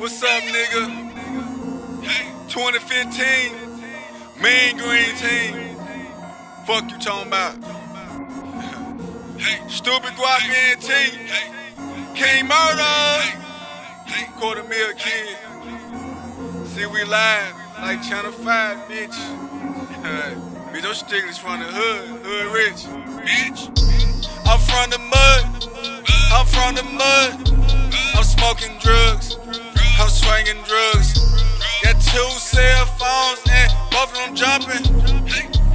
What's up, nigga? 2015, Mean Green Team. Fuck you talking about? Stupid Guap NT. King Murder. Quarter mil kid. See, we live like Channel 5, bitch. bitch, those sticklers from the hood. Hood rich. Bitch. I'm from the mud. I'm from the mud. I'm smoking drugs. I'm swinging drugs. Got two cell phones and both of them jumping.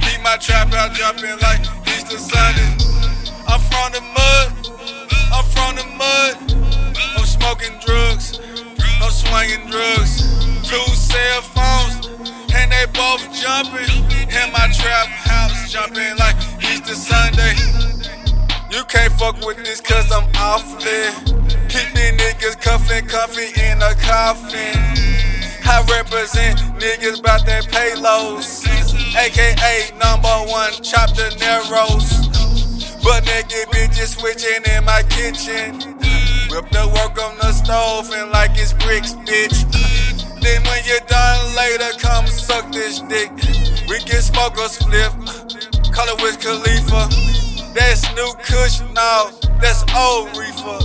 Keep my trap out jumping like Easter Sunday. I'm from the mud. I'm from the mud. I'm smoking drugs. I'm swinging drugs. Two cell phones and they both jumping. In my trap house jumping like can't fuck with this cause I'm awfully. Keep these niggas cuffin' comfy in a coffin. I represent niggas bout their payloads. AKA number one, chop the narrows. But nigga bitches switching in my kitchen. Whip the work on the stove and like it's bricks, bitch. Then when you're done later, come suck this dick. We can smoke a. Call it with Khalifa. That's new Kush, no, that's old reefer.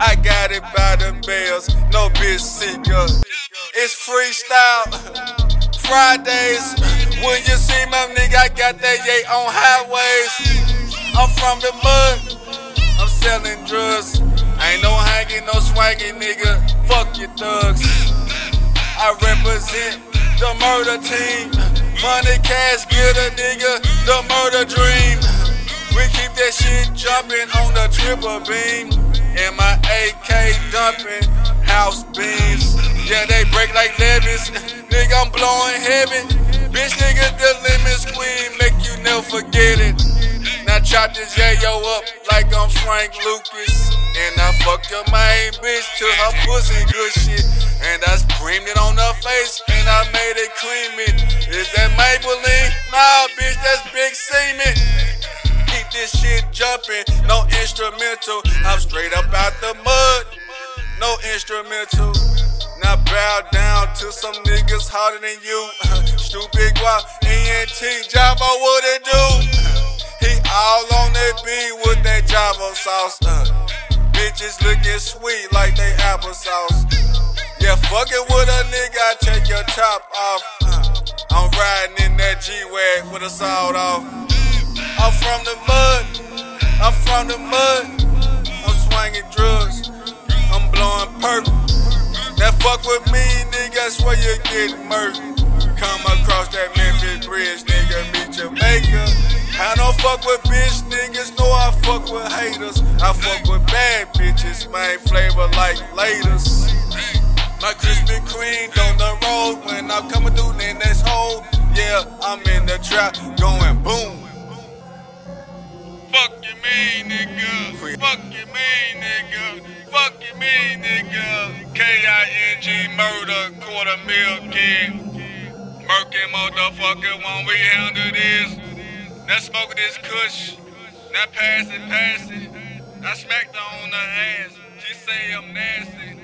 I got it by the bells, no bitch seeker. It's freestyle. Fridays, when you see my nigga, I got that yay on highways. I'm from the mud, I'm selling drugs. Ain't no hanging, no swanging, nigga. Fuck your thugs. I represent the murder team. Money, cash, get a nigga, jumping on the triple beam. And my AK dumping house beams. Yeah, they break like levies. nigga, I'm blowing heaven. Bitch, nigga, the lemon queen make you never forget it. Now chop this yayo up like I'm Frank Lucas. And I fucked your main bitch to her pussy good shit. And I screamed it on her face and I made it creamy. Is that Maybelline? Nah, bitch, that's big semen shit jumping, no instrumental. I'm straight up out the mud, no instrumental. Now bow down to some niggas harder than you. Stupid guap, ENT, Java, what it do? He all on that beat with that Java sauce. Uh, bitches looking sweet like they applesauce. Yeah, fucking with a nigga, I take your top off. Uh, I'm riding in that G-Wag with a sawed off. I'm from the mud. I'm from the mud. I'm swinging drugs. I'm blowing purple. That fuck with me, nigga, that's where you get murked. Come across that Memphis bridge, nigga, meet Jamaica. I don't fuck with bitch niggas, no, I fuck with haters. I fuck with bad bitches, man, flavor like laters. My Krispy Kreme on the road when I'm coming through in this hole. Yeah, I'm in the trap going boom. Nigga. Fuck you mean, nigga. Fuck you mean, nigga. K-I-N-G murder, quarter mil kid. Murky motherfucker, when we handle this. Now smoking this kush. Now pass it, pass it. I smacked her on the ass. She say I'm nasty.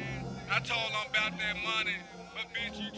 I told her about that money. But bitch, you